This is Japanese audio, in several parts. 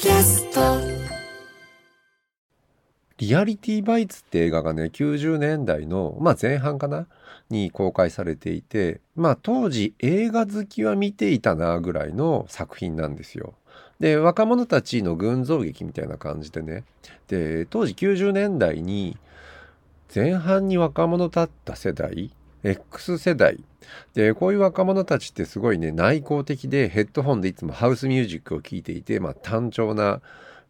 キャストリアリティバイツって映画がね、90年代の、まあ前半かな？に公開されていて、まあ当時映画好きは見ていたなぐらいの作品なんですよ。で、若者たちの群像劇みたいな感じでね。で、当時90年代に前半に若者だった世代、X 世代。で、こういう若者たちってすごいね、内向的でヘッドホンでいつもハウスミュージックを聴いていて、まあ単調な、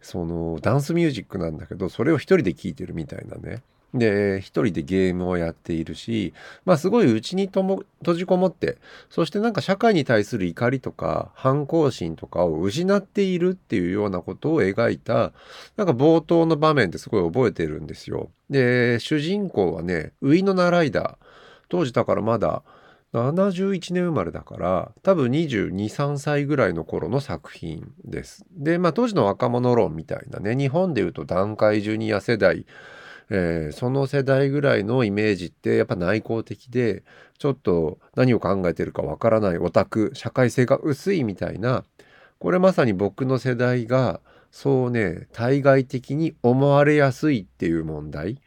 そのダンスミュージックなんだけど、それを一人で聴いてるみたいなね。で、一人でゲームをやっているし、まあすごい内にとも閉じこもって、そしてなんか社会に対する怒りとか反抗心とかを失っているっていうようなことを描いた、なんか冒頭の場面ってすごい覚えてるんですよ。で、主人公はね、ウィノナライダー。当時だからまだ71年生まれだから多分22、3歳ぐらいの頃の作品です。で、まあ当時の若者論みたいなね、日本でいうと団塊ジュニア世代、えー、その世代ぐらいのイメージってやっぱ内向的で、ちょっと何を考えてるかわからないオタク、社会性が薄いみたいな、これまさに僕の世代がそうね、対外的に思われやすいっていう問題。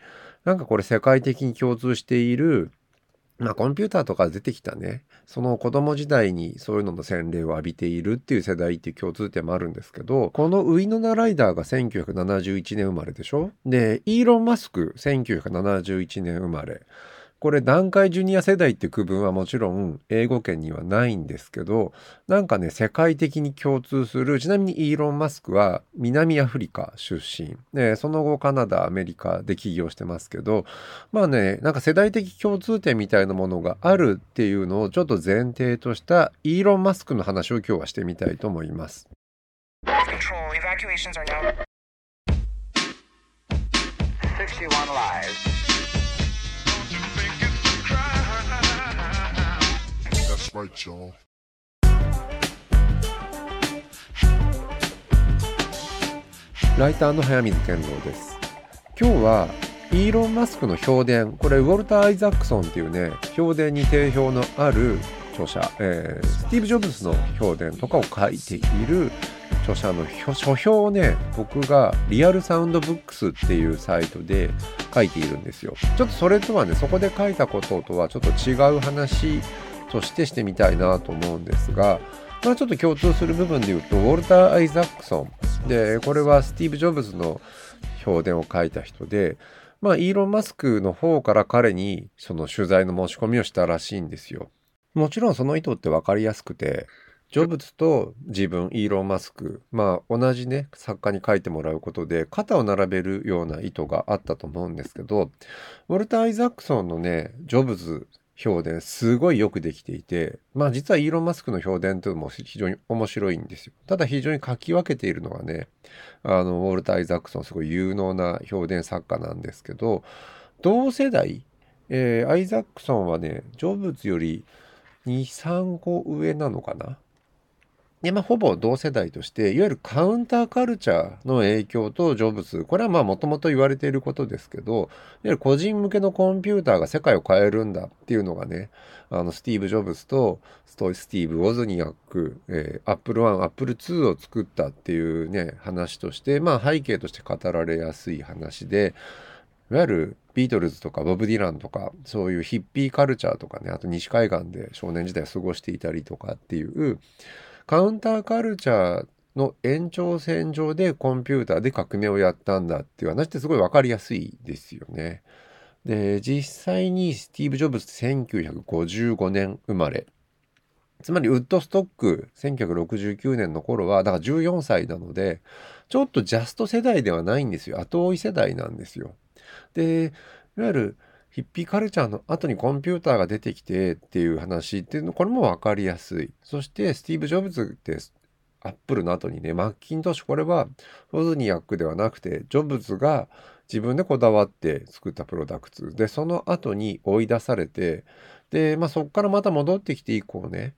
なんかこれ世界的に共通しているまあコンピューターとか出てきたね、その子供時代にそういうのの洗礼を浴びているっていう世代っていう共通点もあるんですけど、このウィノナライダーが1971年生まれでしょ？で、イーロン・マスク1971年生まれ。これ段階ジュニア世代って区分はもちろん英語圏にはないんですけど、なんかね、世界的に共通する、ちなみにイーロン・マスクは南アフリカ出身。で、その後カナダ、アメリカで起業してますけど、まあね、なんか世代的共通点みたいなものがあるっていうのをちょっと前提としたイーロン・マスクの話を今日はしてみたいと思います。Control, evacuations are now... 61 live. ライターの早水健郎です今日はイーロン・マスクの評伝これウォルター・アイザックソンっていうね評伝に定評のある著者、えー、スティーブ・ジョブズの評伝とかを書いている著者の書評をね僕がリアルサウンドブックスっていうサイトで書いているんですよちょっとそれとはねそこで書いたこととはちょっと違う話としてしてみたいなと思うんですが、まあ、ちょっと共通する部分で言うと、ウォルター・アイザックソン。で、これはスティーブ・ジョブズの評伝を書いた人で、まあ、イーロン・マスクの方から彼にその取材の申し込みをしたらしいんですよ。もちろんその意図って分かりやすくて、ジョブズと自分、イーロン・マスク、まあ同じね、作家に書いてもらうことで、肩を並べるような意図があったと思うんですけど、ウォルター・アイザックソンのね、ジョブズ評伝すごいよくできていて、まあ実はイーロン・マスクの評伝というのも非常に面白いんですよ。ただ非常に書き分けているのがね、あの、ウォルター・アイザックソンすごい有能な評伝作家なんですけど、同世代、えー、アイザックソンはね、ジョブズより2、3個上なのかな？で、まあ、ほぼ同世代として、いわゆるカウンターカルチャーの影響とジョブズ、これはまあもともと言われていることですけど、いわゆる個人向けのコンピューターが世界を変えるんだっていうのがね、あの、スティーブ・ジョブズとスト・スティーブ・ウォズニアック、えー、アップル1、アップル2を作ったっていうね、話として、まあ背景として語られやすい話で、いわゆるビートルズとかボブ・ディランとかそういうヒッピーカルチャーとかねあと西海岸で少年時代を過ごしていたりとかっていうカウンターカルチャーの延長線上でコンピューターで革命をやったんだっていう話ってすごい分かりやすいですよね。で、実際にスティーブ・ジョブズ1955年生まれ。つまりウッドストック1969年の頃はだから14歳なのでちょっとジャスト世代ではないんですよ後追い世代なんですよ。でいわゆるヒッピーカルチャーの後にコンピューターが出てきてっていう話っていうの、これも分かりやすい。そして、スティーブ・ジョブズって、アップルの後にね、マッキントッシュ、これは、ウズニアックではなくて、ジョブズが自分でこだわって作ったプロダクツ。で、その後に追い出されて、で、まあそこからまた戻ってきて以降ね、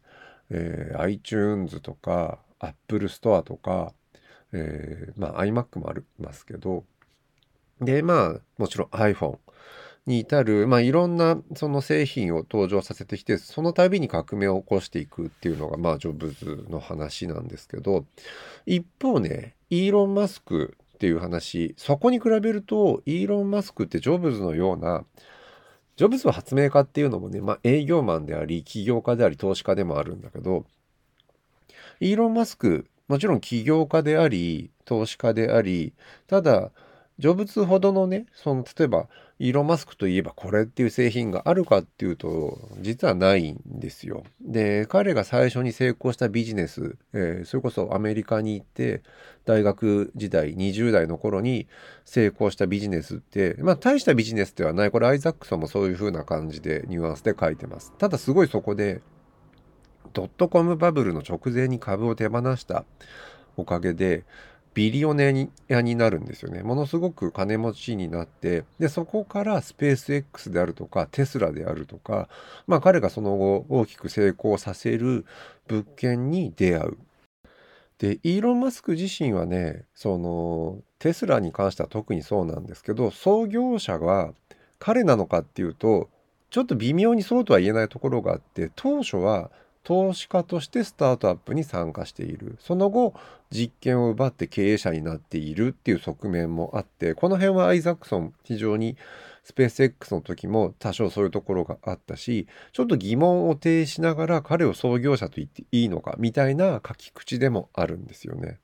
えー、iTunes とか、Apple Store とか、えー、まあ iMac もありますけど、で、まあ、もちろん iPhone。に至る、まあ、いろんなその製品を登場させてきてその度に革命を起こしていくっていうのがまあジョブズの話なんですけど一方ねイーロン・マスクっていう話そこに比べるとイーロン・マスクってジョブズのようなジョブズは発明家っていうのもね、まあ、営業マンであり起業家であり投資家でもあるんだけどイーロン・マスクもちろん起業家であり投資家でありただジョブズほどのねその例えばイーロン・マスクといえばこれっていう製品があるかっていうと実はないんですよ。で彼が最初に成功したビジネス、えー、それこそアメリカに行って大学時代20代の頃に成功したビジネスってまあ大したビジネスではないこれアイザックソンもそういう風な感じでニュアンスで書いてます。ただすごいそこでドットコムバブルの直前に株を手放したおかげでビリオネアになるんですよね。ものすごく金持ちになって、で、そこからスペース X であるとか、テスラであるとか、まあ彼がその後大きく成功させる物件に出会う。で、イーロン・マスク自身はね、その、テスラに関しては特にそうなんですけど、創業者が彼なのかっていうと、ちょっと微妙にそうとは言えないところがあって、当初は投資家としてスタートアップに参加している。その後、実験を奪って経営者になっているっていう側面もあって、この辺はアイザックソン非常にスペース X の時も多少そういうところがあったし、ちょっと疑問を呈しながら彼を創業者と言っていいのかみたいな書き口でもあるんですよね。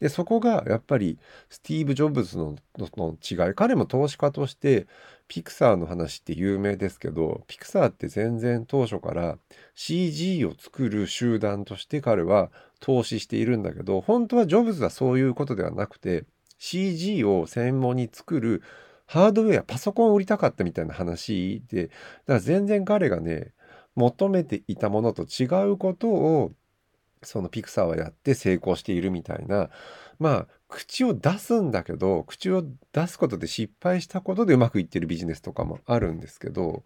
で、そこがやっぱりスティーブ・ジョブズのの違い。彼も投資家としてピクサーの話って有名ですけど、ピクサーって全然当初から CG を作る集団として彼は投資しているんだけど、本当はジョブズはそういうことではなくて、CG を専門に作るハードウェア、パソコンを売りたかったみたいな話で、だから全然彼がね、求めていたものと違うことをそのピクサーはやって成功しているみたいなまあ口を出すんだけど口を出すことで失敗したことでうまくいってるビジネスとかもあるんですけど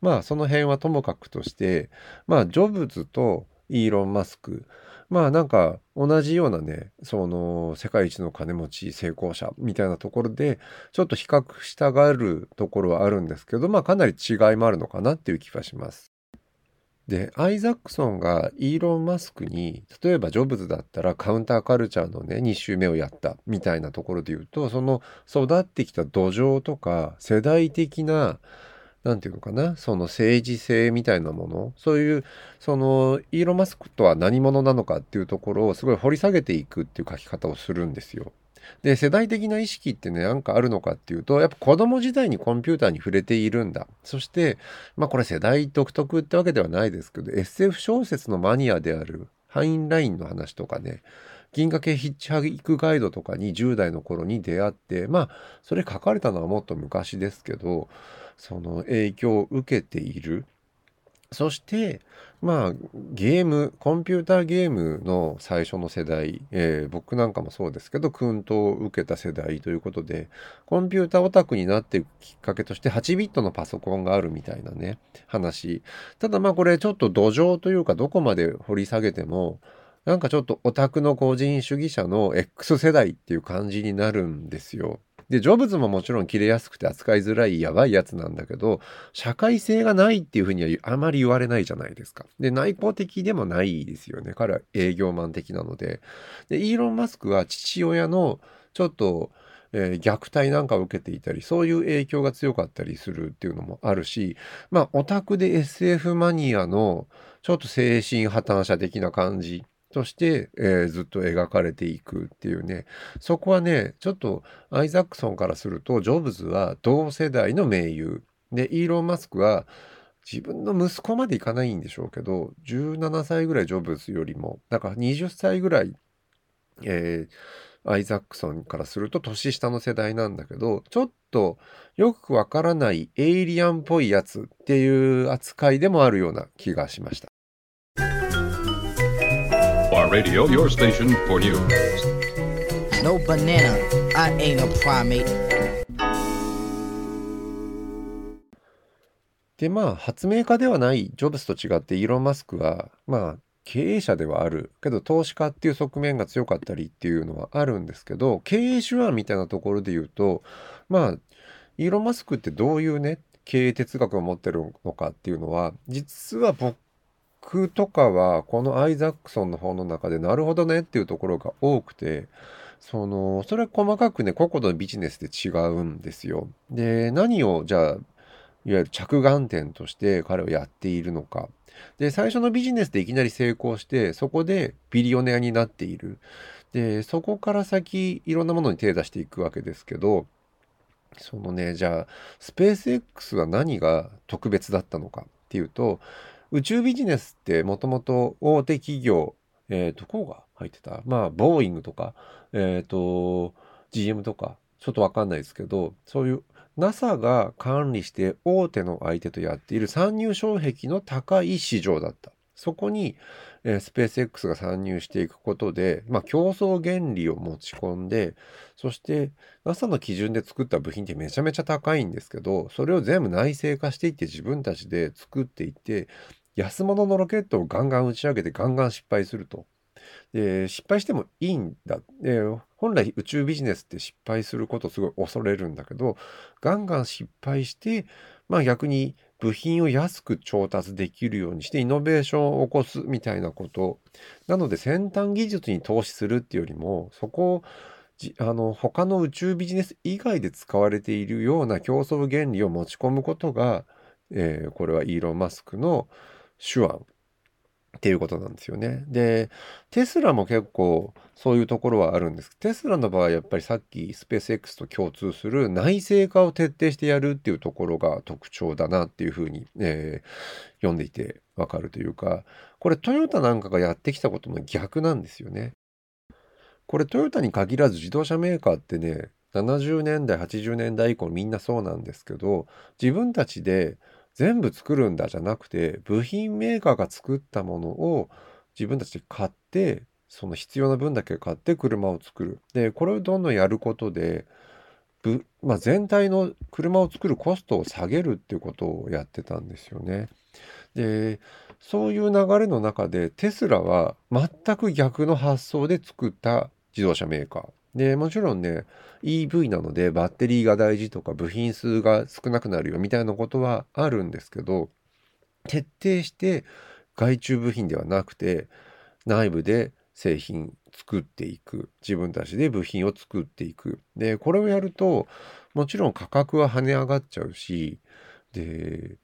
まあその辺はともかくとしてまあジョブズとイーロン・マスクまあなんか同じようなねその世界一の金持ち成功者みたいなところでちょっと比較したがるところはあるんですけどまあかなり違いもあるのかなっていう気がします。で、アイザックソンがイーロン・マスクに、例えばジョブズだったらカウンターカルチャーのね、2周目をやったみたいなところで言うと、その育ってきた土壌とか世代的な、何て言うのかな、その政治性みたいなもの、そういう、その、イーロン・マスクとは何者なのかっていうところをすごい掘り下げていくっていう書き方をするんですよ。で、世代的な意識ってね、なんかあるのかっていうと、やっぱ子供時代にコンピューターに触れているんだ。そして、まあこれ世代独特ってわけではないですけど、SF 小説のマニアであるハインラインの話とかね、銀河系ヒッチハイクガイドとかに10代の頃に出会って、まあ、それ書かれたのはもっと昔ですけど、その影響を受けている。そして、まあ、ゲーム、コンピューターゲームの最初の世代、えー、僕なんかもそうですけど、薫陶を受けた世代ということで、コンピューターオタクになっていくきっかけとして8ビットのパソコンがあるみたいなね、話。ただまあこれちょっと土壌というかどこまで掘り下げても、なんかちょっとオタクの個人主義者の X 世代っていう感じになるんですよ。で、ジョブズももちろん切れやすくて扱いづらいやばいやつなんだけど、社会性がないっていうふうにはあまり言われないじゃないですか。で、内向的でもないですよね。彼は営業マン的なので。で、イーロン・マスクは父親のちょっと、えー、虐待なんかを受けていたり、そういう影響が強かったりするっていうのもあるし、まあ、オタクで SF マニアのちょっと精神破綻者的な感じとして、えー、ずっと描かれていくっていうねそこはねちょっとアイザックソンからするとジョブズは同世代の盟友でイーロン・マスクは自分の息子までいかないんでしょうけど17歳ぐらいジョブズよりもだから20歳ぐらい、えー、アイザックソンからすると年下の世代なんだけどちょっとよくわからないエイリアンっぽいやつっていう扱いでもあるような気がしました。Radio, your station for news. No banana, I ain't a primate. でまあ発明家ではないジョブズと違ってイーロン・マスクはまあ経営者ではあるけど投資家っていう側面が強かったりっていうのはあるんですけど経営手腕みたいなところで言うとまあイーロン・マスクってどういうね経営哲学を持ってるのかっていうのは実は僕僕とかはこのアイザックソンの方の中でなるほどねっていうところが多くてそのそれは細かくね個々のビジネスで違うんですよ。で何をじゃあいわゆる着眼点として彼はやっているのか。で最初のビジネスでいきなり成功してそこでビリオネアになっている。でそこから先いろんなものに手を出していくわけですけどそのねじゃあスペース X は何が特別だったのかっていうと宇宙ビジネスってもともと大手企業えー、どこうが入ってたまあボーイングとかえっ、ー、と GM とかちょっとわかんないですけどそういう NASA が管理して大手の相手とやっている参入障壁の高い市場だった。そこに、えー、スペース X が参入していくことで、まあ、競争原理を持ち込んで、そして NASA の基準で作った部品ってめちゃめちゃ高いんですけど、それを全部内製化していって自分たちで作っていって、安物のロケットをガンガン打ち上げてガンガン失敗すると。で失敗してもいいんだ。で本来宇宙ビジネスって失敗することすごい恐れるんだけどガンガン失敗してまあ逆に部品を安く調達できるようにしてイノベーションを起こすみたいなことなので先端技術に投資するっていうよりもそこをあの他の宇宙ビジネス以外で使われているような競争原理を持ち込むことが、えー、これはイーロン・マスクの手腕っていうことなんですよね。で、テスラも結構そういうところはあるんです。テスラの場合、やっぱりさっきスペース X と共通する内製化を徹底してやるっていうところが特徴だなっていうふうに、えー、読んでいてわかるというか、これトヨタなんかがやってきたことの逆なんですよね。これトヨタに限らず自動車メーカーってね、70年代、80年代以降みんなそうなんですけど、自分たちで全部作るんだじゃなくて部品メーカーが作ったものを自分たちで買ってその必要な分だけ買って車を作る。でこれをどんどんやることで、まあ、全体の車を作るコストを下げるっていうことをやってたんですよね。でそういう流れの中でテスラは全く逆の発想で作った自動車メーカー。で、もちろんね、EV なのでバッテリーが大事とか部品数が少なくなるよみたいなことはあるんですけど、徹底して外注部品ではなくて、内部で製品作っていく。自分たちで部品を作っていく。で、これをやると、もちろん価格は跳ね上がっちゃうし、で、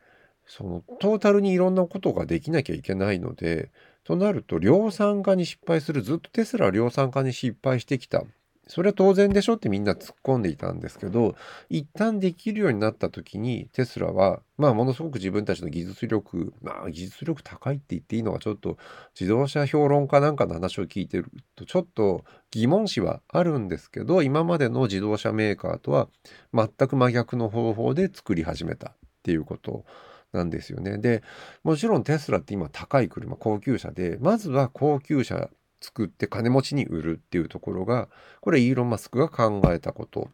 そのトータルにいろんなことができなきゃいけないので、となると量産化に失敗する。ずっとテスラは量産化に失敗してきた。それは当然でしょってみんな突っ込んでいたんですけど一旦できるようになった時にテスラはまあものすごく自分たちの技術力まあ技術力高いって言っていいのはちょっと自動車評論家なんかの話を聞いてるとちょっと疑問視はあるんですけど今までの自動車メーカーとは全く真逆の方法で作り始めたっていうことなんですよね。でもちろんテスラって今高い車高級車でまずは高級車作って金持ちに売るっていうところがこれイーロン・マスクが考えたこと。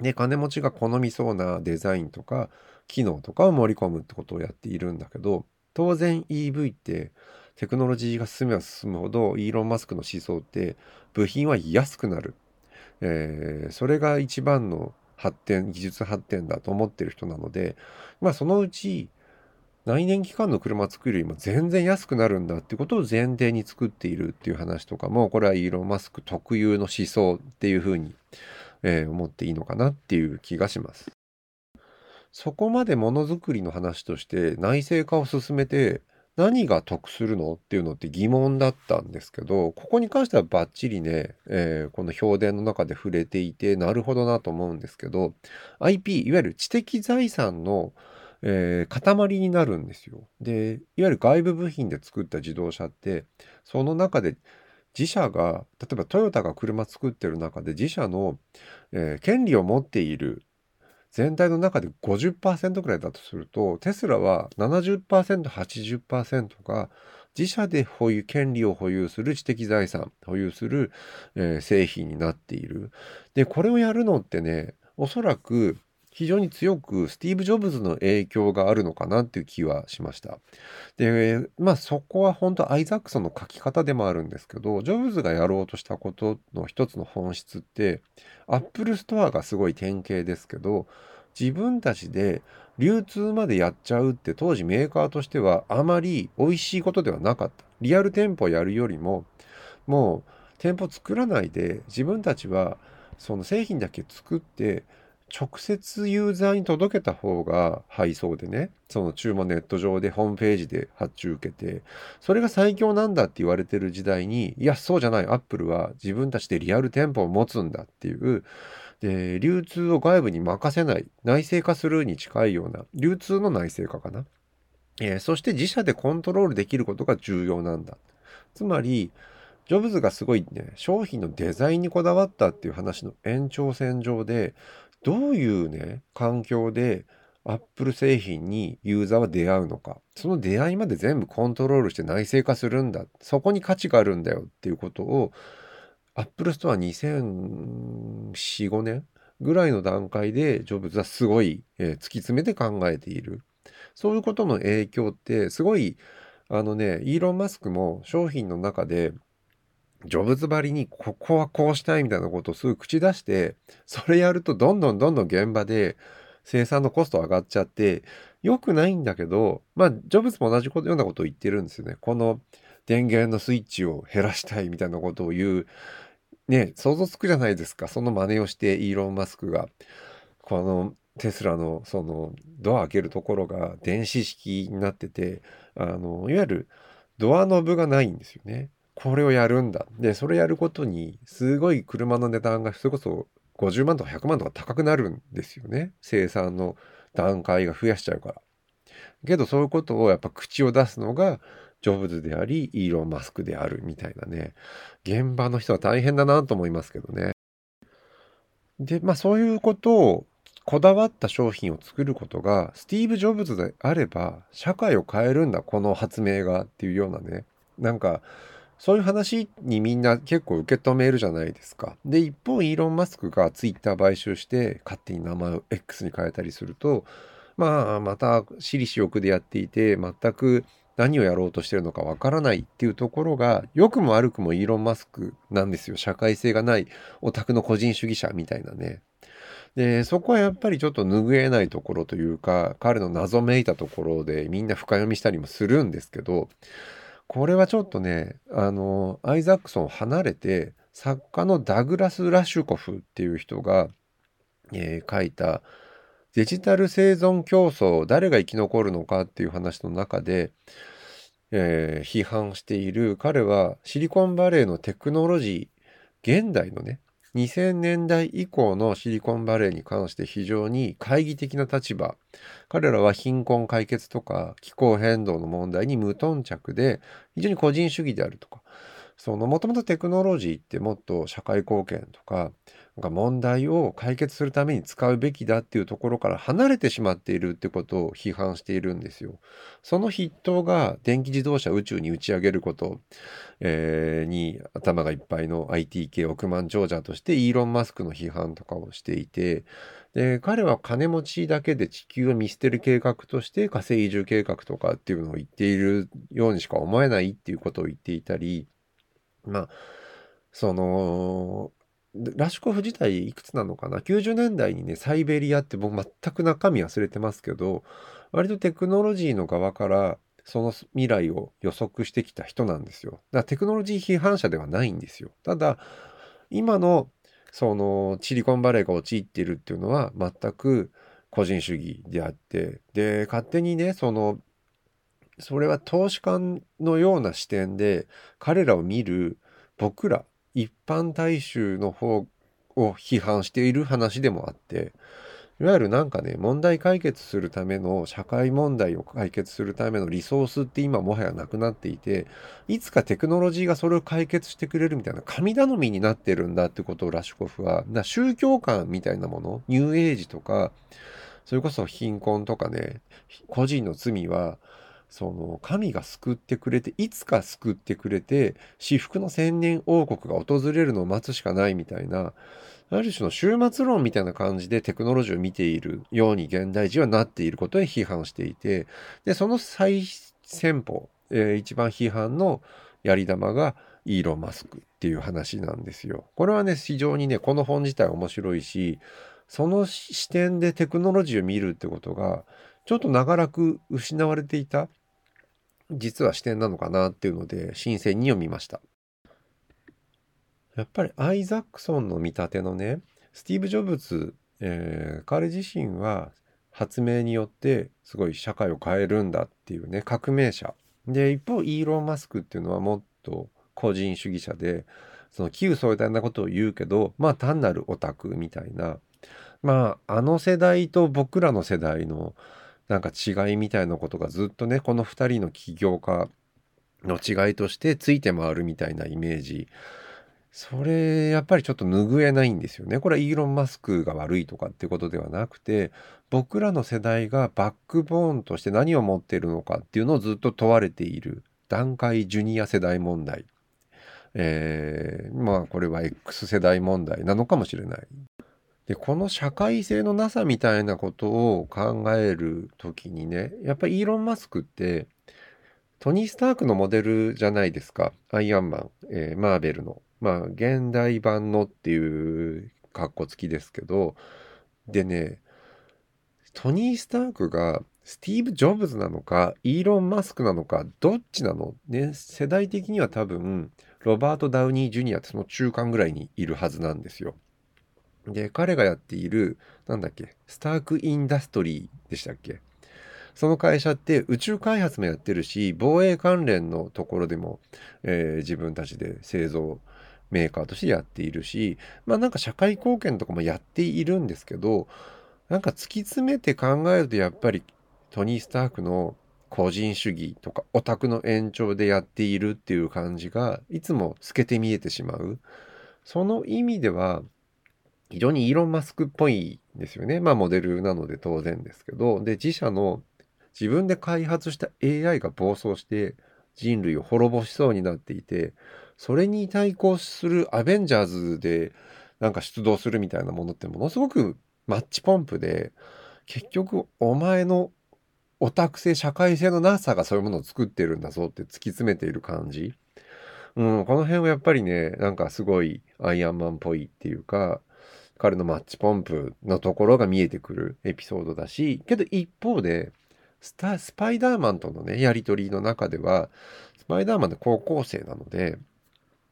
で金持ちが好みそうなデザインとか機能とかを盛り込むってことをやっているんだけど当然 EV ってテクノロジーが進めば進むほどイーロン・マスクの思想って部品は安くなる、えー、それが一番の発展技術発展だと思ってる人なのでまあそのうち内燃機関の車作るよりも全然安くなるんだっていうことを前提に作っているっていう話とかもこれはイーロン・マスク特有の思想っていうふうに、えー、思っていいのかなっていう気がします。そこまでものづくりの話として内製化を進めて何が得するのっていうのって疑問だったんですけどここに関してはバッチリね、えー、この評伝の中で触れていてなるほどなと思うんですけど IP いわゆる知的財産のえー、塊になるんですよ。でいわゆる外部部品で作った自動車ってその中で自社が例えばトヨタが車作ってる中で自社の、えー、権利を持っている全体の中で50%くらいだとするとテスラは 70%80% が自社で保有権利を保有する知的財産保有する、えー、製品になっている。でこれをやるのってねおそらく非常に強くスティーブ・ジョブズの影響があるのかなっていう気はしました。で、まあそこは本当アイザックソンの書き方でもあるんですけど、ジョブズがやろうとしたことの一つの本質って、アップルストアがすごい典型ですけど、自分たちで流通までやっちゃうって当時メーカーとしてはあまり美味しいことではなかった。リアル店舗やるよりももう店舗作らないで自分たちはその製品だけ作って直接ユーザーに届けた方が配送でね、その注文ネット上でホームページで発注受けて、それが最強なんだって言われてる時代に、いや、そうじゃない、アップルは自分たちでリアル店舗を持つんだっていう、で、流通を外部に任せない、内製化するに近いような、流通の内製化かな。えー、そして自社でコントロールできることが重要なんだ。つまり、ジョブズがすごいね、商品のデザインにこだわったっていう話の延長線上で、どういうね、環境で Apple 製品にユーザーは出会うのか。その出会いまで全部コントロールして内製化するんだ。そこに価値があるんだよっていうことを Apple Store 2004、5年ぐらいの段階でジョブズはすごい、えー、突き詰めて考えている。そういうことの影響ってすごいあのね、イーロン・マスクも商品の中でジョブズばりにここはこうしたいみたいなことをすぐ口出して、それやるとどんどんどんどん現場で生産のコスト上がっちゃって、良くないんだけど、まあ、ジョブズも同じようなことを言ってるんですよね。この電源のスイッチを減らしたいみたいなことを言う。ね、想像つくじゃないですか。その真似をしてイーロン・マスクが、このテスラのそのドア開けるところが電子式になってて、あの、いわゆるドアノブがないんですよね。これをやるんだ。で、それやることに、すごい車の値段がそれこそ50万とか100万とか高くなるんですよね。生産の段階が増やしちゃうから。けどそういうことをやっぱ口を出すのがジョブズであり、イーロン・マスクであるみたいなね。現場の人は大変だなと思いますけどね。で、まあそういうことをこだわった商品を作ることがスティーブ・ジョブズであれば社会を変えるんだこの発明がっていうようなねなんかそういう話にみんな結構受け止めるじゃないですか。で、一方、イーロン・マスクがツイッター買収して勝手に名前を X に変えたりすると、まあ、また私利私欲でやっていて、全く何をやろうとしてるのかわからないっていうところが、良くも悪くもイーロン・マスクなんですよ。社会性がないオタクの個人主義者みたいなね。で、そこはやっぱりちょっと拭えないところというか、彼の謎めいたところでみんな深読みしたりもするんですけど、これはちょっとね、あの、アイザックソンを離れて、作家のダグラス・ラシュコフっていう人が、えー、書いたデジタル生存競争、誰が生き残るのかっていう話の中で、えー、批判している。彼はシリコンバレーのテクノロジー、現代のね、2000年代以降のシリコンバレーに関して非常に懐疑的な立場。彼らは貧困解決とか気候変動の問題に無頓着で非常に個人主義であるとか。そのもともとテクノロジーってもっと社会貢献とかなんか問題を解決するために使うべきだっていうところから離れてしまっているってことを批判しているんですよ。その筆頭が電気自動車宇宙に打ち上げること、えー、に頭がいっぱいの IT 系億万長者としてイーロン・マスクの批判とかをしていてで彼は金持ちだけで地球を見捨てる計画として火星移住計画とかっていうのを言っているようにしか思えないっていうことを言っていたりまあ、その、ラシュコフ自体いくつなのかな ?90 年代にね、サイベリアって僕全く中身忘れてますけど、割とテクノロジーの側からその未来を予測してきた人なんですよ。だからテクノロジー批判者ではないんですよ。ただ、今のそのシリコンバレーが陥っているっていうのは全く個人主義であって、で、勝手にね、そのそれは投資家のような視点で彼らを見る僕ら一般大衆の方を批判している話でもあっていわゆるなんかね問題解決するための社会問題を解決するためのリソースって今もはやなくなっていていつかテクノロジーがそれを解決してくれるみたいな神頼みになってるんだってことをラシュコフは宗教観みたいなものニューエイジとかそれこそ貧困とかね個人の罪はその神が救ってくれていつか救ってくれて至福の千年王国が訪れるのを待つしかないみたいなある種の終末論みたいな感じでテクノロジーを見ているように現代人はなっていることに批判していてでその最先鋒、えー、一番批判のやり玉がイーロン・マスクっていう話なんですよ。これはね非常にねこの本自体面白いしその視点でテクノロジーを見るってことがちょっと長らく失われていた実は視点なのかなっていうので新鮮に読みました。やっぱりアイザックソンの見立てのねスティーブ・ジョブズ、えー、彼自身は発明によってすごい社会を変えるんだっていうね革命者。で一方イーロン・マスクっていうのはもっと個人主義者でその旧壮大なことを言うけどまあ単なるオタクみたいな。まああの世代と僕らの世代のなんか違いみたいなことがずっとねこの2人の起業家の違いとしてついて回るみたいなイメージそれやっぱりちょっと拭えないんですよね。これはイーロン・マスクが悪いとかってことではなくて僕らの世代がバックボーンとして何を持ってるのかっていうのをずっと問われている段階ジュニア世代問題。えー、まあこれは X 世代問題なのかもしれない。でこの社会性のなさみたいなことを考える時にねやっぱりイーロン・マスクってトニー・スタークのモデルじゃないですか。アイアンマン、えー、マーベルの。まあ現代版のっていう格好付きですけど。でねトニー・スタークがスティーブ・ジョブズなのかイーロン・マスクなのかどっちなの？ね世代的には多分ロバート・ダウニー・ジュニアってその中間ぐらいにいるはずなんですよ。で、彼がやっている、なんだっけ、スターク・インダストリーでしたっけ？その会社って宇宙開発もやってるし、防衛関連のところでも、えー、自分たちで製造メーカーとしてやっているし、まあなんか社会貢献とかもやっているんですけど、なんか突き詰めて考えるとやっぱりトニー・スタークの個人主義とかオタクの延長でやっているっていう感じがいつも透けて見えてしまう。その意味では非常にイーロン・マスクっぽいですよね。まあモデルなので当然ですけど。で、自社の自分で開発した AI が暴走して人類を滅ぼしそうになっていて、それに対抗するアベンジャーズでなんか出動するみたいなものってものすごくマッチポンプで、結局お前のオタク性、社会性のなさがそういうものを作ってるんだぞって突き詰めている感じ。うん、この辺はやっぱりね、なんかすごいアイアンマンっぽいっていうか、彼のマッチポンプのところが見えてくるエピソードだし、けど一方で、スタスパイダーマンとのね、やりとりの中では、スパイダーマンの高校生なので、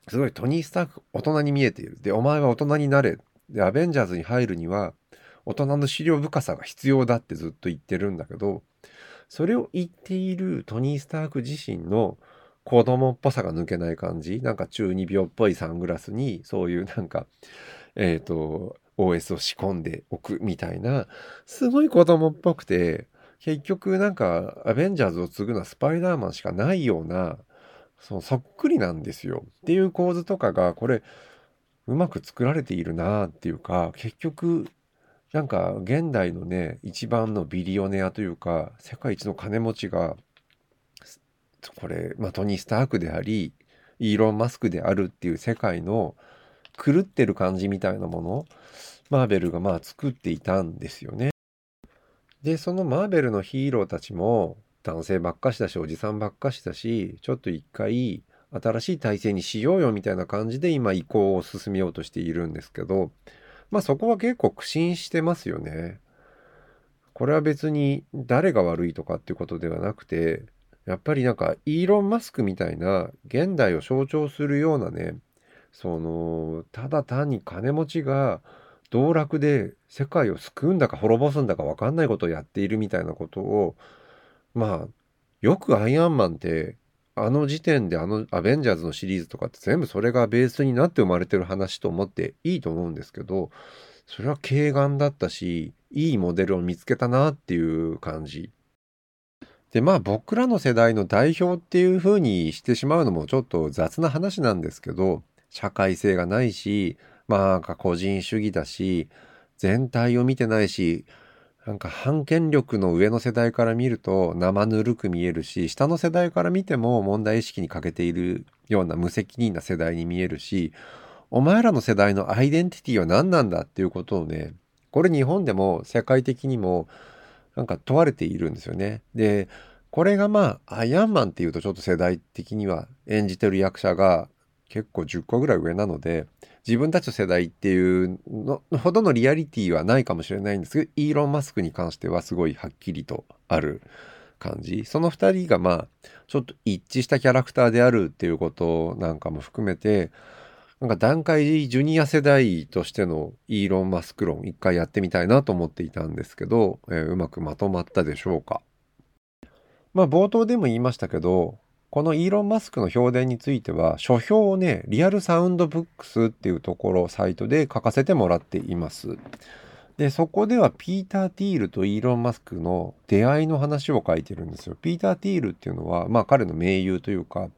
すごいトニー・スターク大人に見えている。で、お前は大人になれ。で、アベンジャーズに入るには、大人の資料深さが必要だってずっと言ってるんだけど、それを言っているトニー・スターク自身の子供っぽさが抜けない感じなんか中二病っぽいサングラスにそういうなんかえっ、ー、と、OS を仕込んでおくみたいな、すごい子供っぽくて、結局なんか、アベンジャーズを継ぐのはスパイダーマンしかないような、そのそっくりなんですよ。っていう構図とかが、これ、うまく作られているなっていうか、結局、なんか現代のね、一番のビリオネアというか、世界一の金持ちが、これ、まあ、トニー・スタークであり、イーロン・マスクであるっていう世界の狂ってる感じみたいなもの？マーベルがまあ作っていたんですよね。でそのマーベルのヒーローたちも男性ばっかしだしおじさんばっかしだしちょっと一回新しい体制にしようよみたいな感じで今移行を進めようとしているんですけどまあそこは結構苦心してますよね。これは別に誰が悪いとかっていうことではなくてやっぱりなんかイーロン・マスクみたいな現代を象徴するようなねそのただ単に金持ちが道楽で世界を救うんだか滅ぼすんだか分かんないことをやっているみたいなことをまあよくアイアンマンってあの時点であのアベンジャーズのシリーズとかって全部それがベースになって生まれてる話と思っていいと思うんですけどそれは軽眼だったしいいモデルを見つけたなっていう感じ。でまあ僕らの世代の代表っていう風にしてしまうのもちょっと雑な話なんですけど社会性がないし、まあ、個人主義だし、全体を見てないし、なんか反権力の上の世代から見ると生ぬるく見えるし、下の世代から見ても問題意識に欠けているような無責任な世代に見えるし、お前らの世代のアイデンティティは何なんだっていうことをね、これ日本でも世界的にもなんか問われているんですよね。で、これがまあ、アイアンマンっていうとちょっと世代的には演じてる役者が結構10個ぐらい上なので自分たちの世代っていうのほどのリアリティはないかもしれないんですけどイーロン・マスクに関してはすごいはっきりとある感じその2人がまあちょっと一致したキャラクターであるっていうことなんかも含めてなんか段階ジュニア世代としてのイーロン・マスク論一回やってみたいなと思っていたんですけど、えー、うまくまとまったでしょうか。まあ冒頭でも言いましたけどこのイーロン・マスクの評伝については書評をねリアルサウンドブックスっていうところサイトで書かせてもらっています。でそこではピーター・ティールとイーロン・マスクの出会いの話を書いてるんですよ。ピーター・ティールっていうのはまあ彼の盟友というか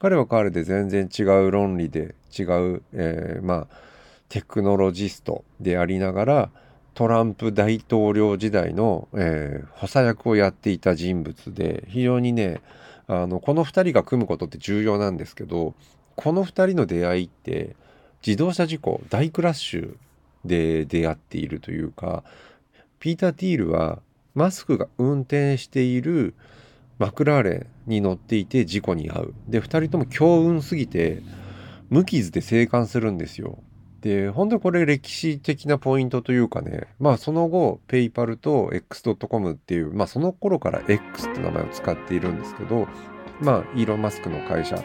彼は彼で全然違う論理で違う、えー、まあテクノロジストでありながらトランプ大統領時代の、えー、補佐役をやっていた人物で非常にねあのこの2人が組むことって重要なんですけどこの2人の出会いって自動車事故大クラッシュで出会っているというかピーター・ティールはマスクが運転しているマクラーレンに乗っていて事故に遭う。で、2人とも強運すぎて、無傷で生還するんですよ。で、本当にこれ歴史的なポイントというかね、まあその後、ペイパルと X.com っていう、まあその頃から X って名前を使っているんですけど、まあイーロン・マスクの会社、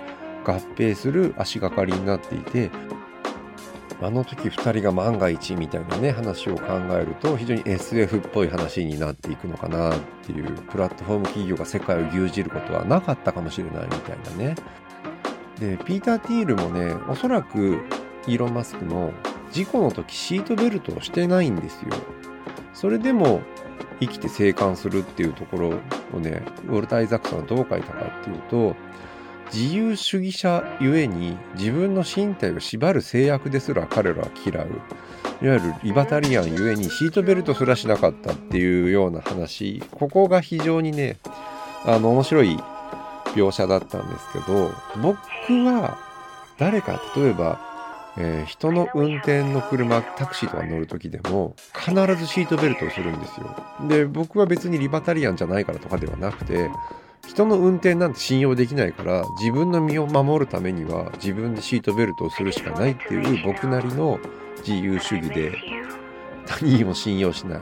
合併する足がかりになっていて、あの時2人が万が一みたいなね話を考えると非常に SF っぽい話になっていくのかなっていうプラットフォーム企業が世界を牛耳ることはなかったかもしれないみたいなね。でピーター・ティールもねおそらくイーロン・マスクの事故の時シートベルトをしてないんですよ。それでも生きて生還するっていうところをねウォルター・イザックさんはどう書いたかっていうと自由主義者ゆえに自分の身体を縛る制約ですら彼らは嫌う。いわゆるリバタリアンゆえにシートベルトすらしなかったっていうような話。ここが非常にねあの面白い描写だったんですけど僕は誰か例えば、えー、人の運転の車タクシーとか乗る時でも必ずシートベルトをするんですよ。で僕は別にリバタリアンじゃないからとかではなくて人の運転なんて信用できないから自分の身を守るためには自分でシートベルトをするしかないっていう僕なりの自由主義で他人を信用しない。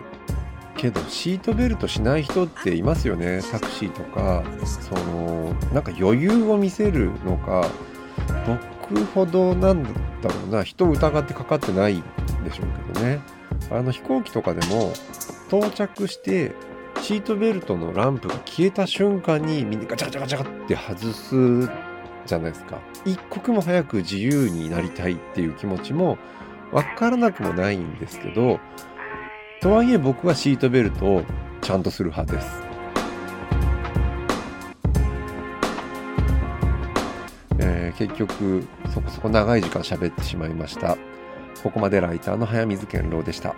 けどシートベルトしない人っていますよね。タクシーとかそのなんか余裕を見せるのか僕ほどなんだろうな。人を疑ってかかってないんでしょうけどね。あの飛行機とかでも到着してシートベルトのランプが消えた瞬間にみんなガチャガチャガチャって外すじゃないですか。一刻も早く自由になりたいっていう気持ちも分からなくもないんですけどとはいえ僕はシートベルトをちゃんとする派です。結局そこそこ長い時間喋ってしまいました。ここまでライターの早水健郎でした。